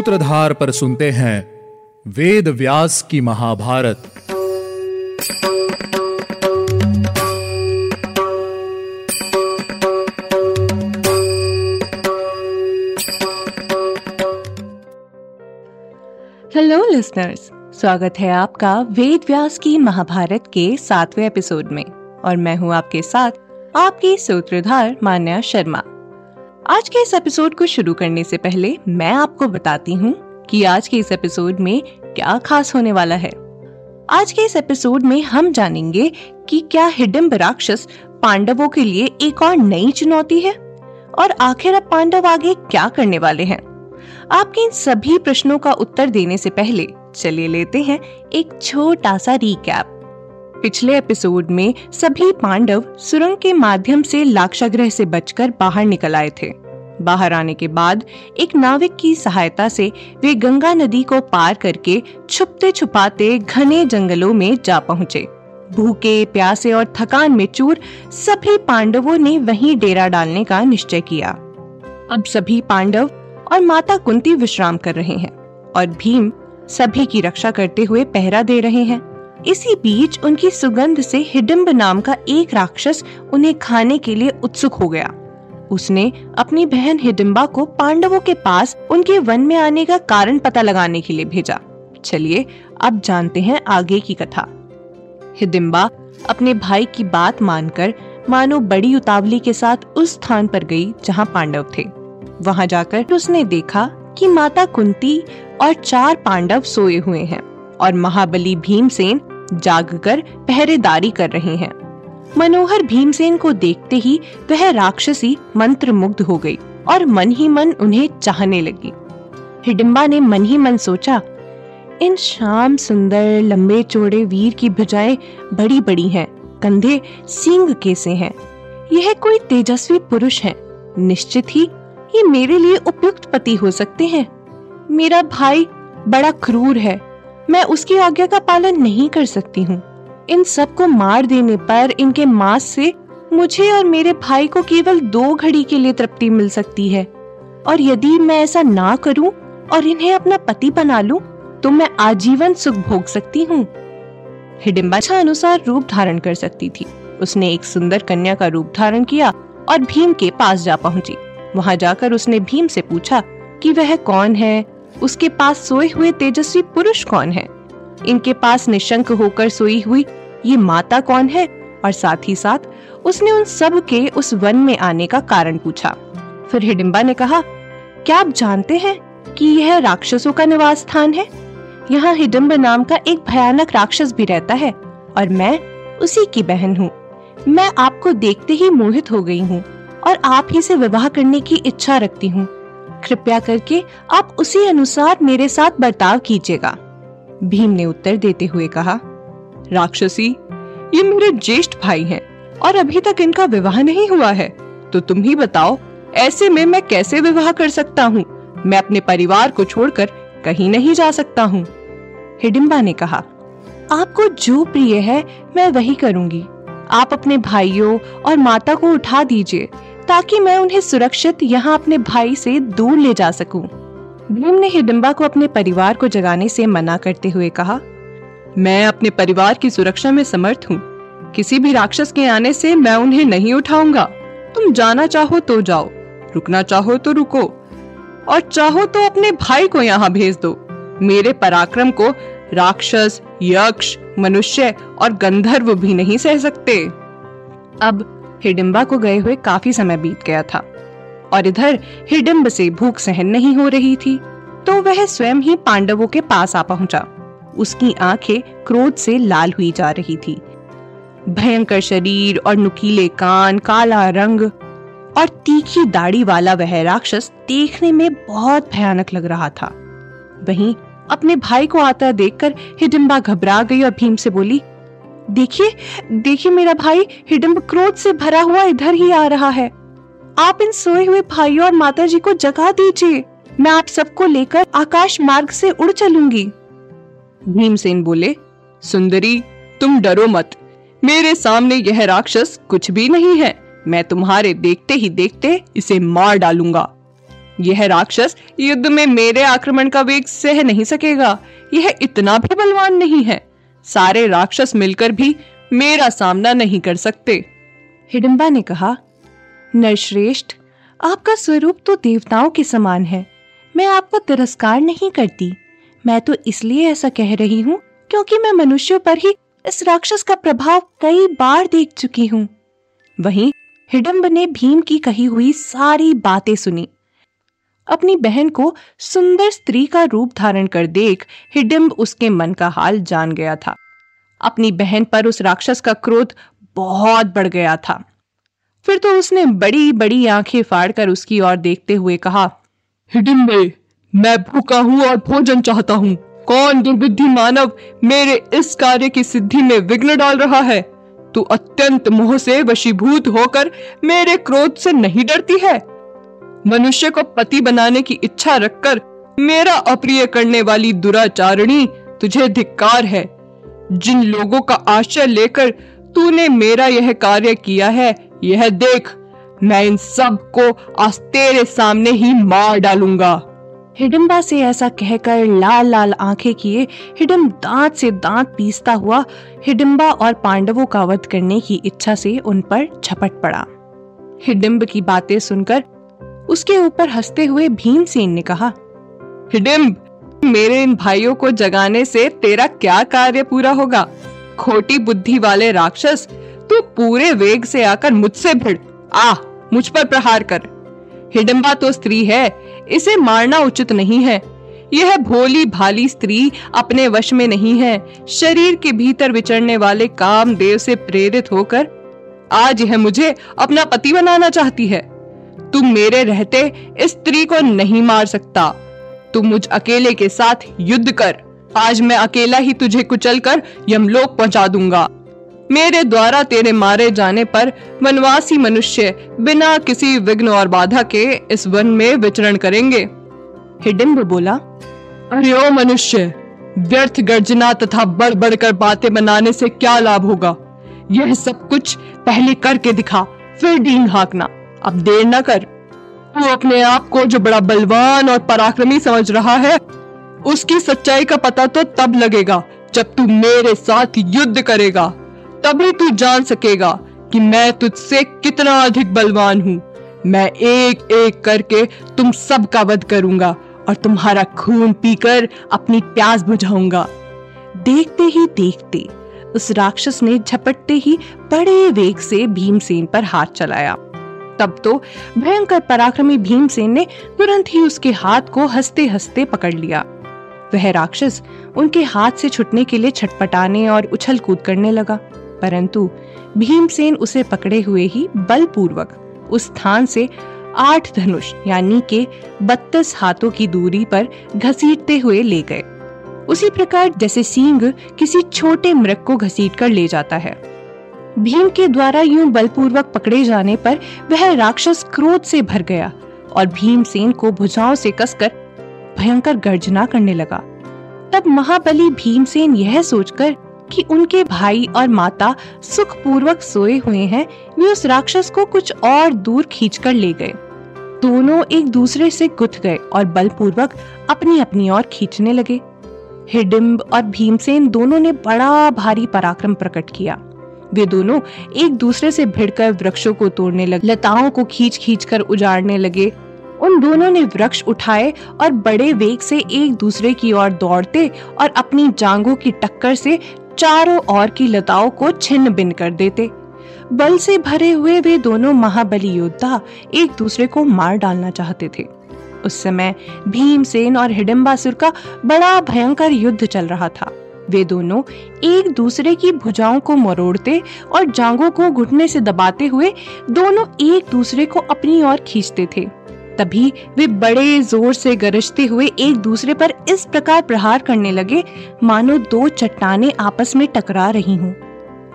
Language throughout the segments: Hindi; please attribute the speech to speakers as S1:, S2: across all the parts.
S1: सूत्रधार पर सुनते हैं वेद व्यास की महाभारत।
S2: हेलो लिसनर्स स्वागत है आपका वेद व्यास की महाभारत के सातवें एपिसोड में। और मैं हूँ आपके साथ आपकी सूत्रधार मान्या शर्मा। आज के इस एपिसोड को शुरू करने से पहले मैं आपको बताती हूँ कि आज के इस एपिसोड में क्या खास होने वाला है। आज के इस एपिसोड में हम जानेंगे कि क्या हिडिम्ब राक्षस पांडवों के लिए एक और नई चुनौती है और आखिर अब पांडव आगे क्या करने वाले हैं। आपके इन सभी प्रश्नों का उत्तर देने से पहले चलिए लेते हैं एक छोटा सा रिकैप पिछले एपिसोड में सभी पांडव सुरंग के माध्यम से लाक्षाग्रह से बचकर बाहर निकल आए थे। बाहर आने के बाद एक नाविक की सहायता से वे गंगा नदी को पार करके छुपते छुपाते घने जंगलों में जा पहुँचे। भूखे, प्यासे और थकान में चूर सभी पांडवों ने वहीं डेरा डालने का निश्चय किया। अब सभी पांडव और माता कुंती विश्राम कर रहे हैं और भीम सभी की रक्षा करते हुए पहरा दे रहे हैं। इसी बीच उनकी सुगंध से हिडिम्ब नाम का एक राक्षस उन्हें खाने के लिए उत्सुक हो गया। उसने अपनी बहन हिडिम्बा को पांडवों के पास उनके वन में आने का कारण पता लगाने के लिए भेजा। चलिए, अब जानते हैं आगे की कथा। हिडिम्बा अपने भाई की बात मानकर मानो बड़ी उतावली के साथ उस स्थान पर गई जहाँ पांडव थे। वहाँ जाकर उसने देखा कि माता कुंती और चार पांडव सोए हुए हैं। और महाबली भीमसेन जागकर पहरेदारी कर रहे हैं। मनोहर भीमसेन को देखते ही वह राक्षसी मंत्र मुग्ध हो गई और मन ही मन उन्हें चाहने लगी। हिडिम्बा ने मन ही मन सोचा इन शाम सुंदर लंबे चौड़े वीर की भुजाएँ बड़ी बड़ी हैं, कंधे सिंग कैसे हैं? यह कोई तेजस्वी पुरुष है। निश्चित ही ये मेरे लिए उपयुक्त पति हो सकते हैं। मेरा भाई बड़ा क्रूर है। मैं उसकी आज्ञा का पालन नहीं कर सकती हूँ। इन सबको मार देने पर इनके मांस से मुझे और मेरे भाई को केवल दो घड़ी के लिए तृप्ति मिल सकती है। और यदि मैं ऐसा ना करूँ और इन्हें अपना पति बना लूँ, तो मैं आजीवन सुख भोग सकती हूँ। हिडिम्बा इच्छा अनुसार रूप धारण कर सकती थी। उसने एक सुंदर कन्या का रूप धारण किया और भीम के पास जा पहुँची। वहाँ जाकर उसने भीम से पूछा कि वह कौन है? उसके पास सोए हुए तेजस्वी पुरुष कौन है? इनके पास निशंक होकर सोई हुई ये माता कौन है? और साथ ही साथ उसने उन सब के उस वन में आने का कारण पूछा। फिर हिडिम्बा ने कहा, क्या आप जानते हैं कि यह राक्षसों का निवास स्थान है? यहाँ हिडिम्ब नाम का एक भयानक राक्षस भी रहता है, और मैं उसी की बहन हूँ। मैं आपको देखते ही मोहित हो गई हूँ, और आप ही से विवाह करने की इच्छा रखती हूँ। कृपया करके आप उसी अनुसार मेरे साथ बर्ताव कीजिएगा। भीम ने उत्तर देते हुए कहा, राक्षसी, ये मेरे ज्येष्ठ भाई हैं और अभी तक इनका विवाह नहीं हुआ है। तो तुम ही बताओ, ऐसे में मैं कैसे विवाह कर सकता हूँ? मैं अपने परिवार को छोड़कर कहीं नहीं जा सकता हूँ। हिडिम्बा ने कहा, आपको जो प्रिय है, मैं वही करूँगी। आप अपने भाइयों और माता को उठा दीजिए। ताकि मैं उन्हें सुरक्षित यहाँ अपने भाई से दूर ले जा सकूँ। भीम ने हिडिम्बा को अपने परिवार को जगाने से मना करते हुए कहा, मैं अपने परिवार की सुरक्षा में समर्थ हूँ। किसी भी राक्षस के आने से मैं उन्हें नहीं उठाऊँगा। तुम जाना चाहो तो जाओ, रुकना चाहो तो रुको, और चाहो तो अपने भाई को यहाँ भेज दो। मेरे पराक्रम को राक्षस, यक्ष, मनुष्य और गंधर्व भी नहीं सह सकते। अब हिडिम्बा को गए हुए काफ़ी समय बीत गया था। और इधर हिडिम्ब से भूख सहन नहीं हो रही थी तो वह स्वयं ही पांडवों के पास आ पहुँचा। उसकी आँखें क्रोध से लाल हुई जा रही थी। भयंकर शरीर और नुकीले कान, काला रंग और तीखी दाढ़ी वाला वह राक्षस देखने में बहुत भयानक लग रहा था। वहीं अपने भाई को आता देखकर हिडिम्बा घबरा गई और भीम से बोली देखिए देखिए मेरा भाई हिडम्ब क्रोध से भरा हुआ इधर ही आ रहा है। आप इन सोए हुए भाइयों और माता जी को जगा दीजिए। मैं आप सबको लेकर आकाश मार्ग से उड़ चलूँगी। भीमसेन बोले, सुंदरी, तुम डरो मत। मेरे सामने यह राक्षस कुछ भी नहीं है। मैं तुम्हारे देखते ही देखते इसे मार डालूँगा। यह राक्षस युद्ध में मेरे आक्रमण का वेग सह नहीं सकेगा। यह इतना भी बलवान नहीं है। सारे राक्षस मिलकर भी मेरा सामना नहीं कर सकते। हिडम्बा ने कहा, नरश्रेष्ठ, आपका स्वरूप तो देवताओं के समान है। मैं आपका तिरस्कार नहीं करती। मैं तो इसलिए ऐसा कह रही हूँ क्योंकि मैं मनुष्यों पर ही इस राक्षस का प्रभाव कई बार देख चुकी हूँ। वहीं हिडम्ब ने भीम की कही हुई सारी बातें सुनी। अपनी बहन को सुंदर स्त्री का रूप धारण कर देख हिडिम्ब उसके मन का हाल जान गया था। अपनी बहन पर उस राक्षस का क्रोध बहुत बढ़ गया था। फिर तो उसने बड़ी बड़ी आँखें फाड़कर उसकी ओर देखते हुए कहा,
S3: हिडिम्बे, मैं भूखा हूँ और भोजन चाहता हूँ। कौन दुर्बुद्धि मानव मेरे इस कार्य की सिद्धि में विघ्न डाल रहा है? तू अत्यंत मोह से वशीभूत होकर मेरे क्रोध से नहीं डरती है। मनुष्य को पति बनाने की इच्छा रखकर मेरा अप्रिय करने वाली दुराचारिणी तुझे धिक्कार है। जिन लोगों का आश्रय लेकर तूने मेरा यह कार्य किया है, यह देख, मैं इन सबको आज तेरे सामने ही मार डालूँगा।
S2: हिडम्बा से ऐसा कहकर लाल लाल आँखें किए हिडम दांत से दांत पीसता हुआ हिडम्बा और पांडवों का वध करने की इच्छा से उन पर झपट पड़ा। हिडिम्ब की बातें सुनकर उसके ऊपर हँसते हुए भीमसेन ने कहा,
S3: हिडिम्ब, मेरे इन भाइयों को जगाने से तेरा क्या कार्य पूरा होगा? खोटी बुद्धि वाले राक्षस, तू पूरे वेग से आकर मुझसे भिड़। आ, मुझ पर प्रहार कर। हिडम्बा तो स्त्री है, इसे मारना उचित नहीं है। यह भोली भाली स्त्री अपने वश में नहीं है। शरीर के भीतर विचरने वाले काम देव से प्रेरित होकर आज यह मुझे अपना पति बनाना चाहती है। तुम मेरे रहते इस स्त्री को नहीं मार सकता। तुम मुझ अकेले के साथ युद्ध कर। आज मैं अकेला ही तुझे कुचल कर यमलोक पहुँचा दूँगा। मेरे द्वारा तेरे मारे जाने पर वनवासी मनुष्य बिना किसी विघ्न और बाधा के इस वन में विचरण करेंगे।
S2: हिडिम्ब बोला,
S3: अरे ओ मनुष्य, व्यर्थ गर्जना तथा बढ़ बढ़कर बातें बनाने से क्या लाभ होगा? यह सब कुछ पहले करके दिखा, फिर डींग हाकना। अब देर न कर। तू अपने आप को जो बड़ा बलवान और पराक्रमी समझ रहा है, उसकी सच्चाई का पता तो तब लगेगा, जब तू मेरे साथ युद्ध करेगा। तभी तू जान सकेगा कि मैं तुझसे कितना अधिक बलवान हूँ। मैं एक एक करके तुम सब का वध करूँगा और तुम्हारा खून पीकर अपनी प्यास बुझाऊँगा।
S2: देखते ही देखते उस राक्षस ने झपटते ही बड़े वेग से भीमसेन पर हाथ चलाया। तब तो भयंकर पराक्रमी भीमसेन ने तुरंत ही उसके हाथ को हँसते हँसते पकड़ लिया। वह राक्षस उनके हाथ से छुटने के लिए छटपटाने और उछल कूद करने लगा, परंतु भीमसेन उसे पकड़े हुए ही बलपूर्वक उस स्थान से आठ धनुष, यानी के बत्तीस हाथों की दूरी पर घसीटते हुए ले गए। उसी प्रकार जैसे सींग किसी छोटे मृग को घसीट कर ले जाता है। भीम के द्वारा यूँ बलपूर्वक पकड़े जाने पर वह राक्षस क्रोध से भर गया और भीमसेन को भुजाओं से कसकर भयंकर गर्जना करने लगा। तब महाबली भीमसेन यह सोचकर कि उनके भाई और माता सुखपूर्वक सोए हुए हैं, वे उस राक्षस को कुछ और दूर खींचकर ले गए। दोनों एक दूसरे से गुथ गए और बलपूर्वक अपनी अपनी ओर खींचने लगे। हिडिम्ब और भीमसेन दोनों ने बड़ा भारी पराक्रम प्रकट किया। वे दोनों एक दूसरे से भिड़कर वृक्षों को तोड़ने लगे, लताओं को खींच खींच कर उजाड़ने लगे। उन दोनों ने वृक्ष उठाए और बड़े वेग से एक दूसरे की ओर दौड़ते और अपनी जांगों की टक्कर से चारों ओर की लताओं को छिन्न बिन कर देते। बल से भरे हुए वे दोनों महाबली योद्धा एक दूसरे को मार डालना चाहते थे। उस समय भीमसेन और हिडिम्बासुर का बड़ा भयंकर युद्ध चल रहा था। वे दोनों एक दूसरे की भुजाओं को मरोड़ते और जांगों को घुटने से दबाते हुए दोनों एक दूसरे को अपनी ओर खींचते थे। तभी वे बड़े ज़ोर से गरजते हुए एक दूसरे पर इस प्रकार प्रहार करने लगे, मानो दो चट्टाने आपस में टकरा रही हों।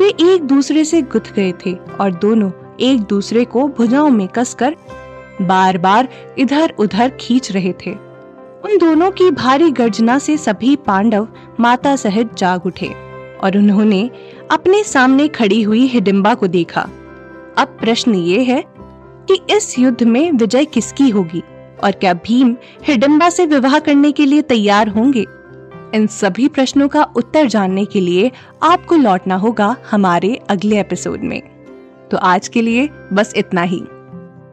S2: वे एक दूसरे से गुथ गए थे और दोनों एक दूसरे को भुजाओं में कसकर बार बार इधर उधर खींच रहे थे। उन दोनों की भारी गर्जना से सभी पांडव माता सहित जाग उठे और उन्होंने अपने सामने खड़ी हुई हिडिम्बा को देखा। अब प्रश्न ये है कि इस युद्ध में विजय किसकी होगी और क्या भीम हिडम्बा से विवाह करने के लिए तैयार होंगे? इन सभी प्रश्नों का उत्तर जानने के लिए आपको लौटना होगा हमारे अगले एपिसोड में। तो आज के लिए बस इतना ही।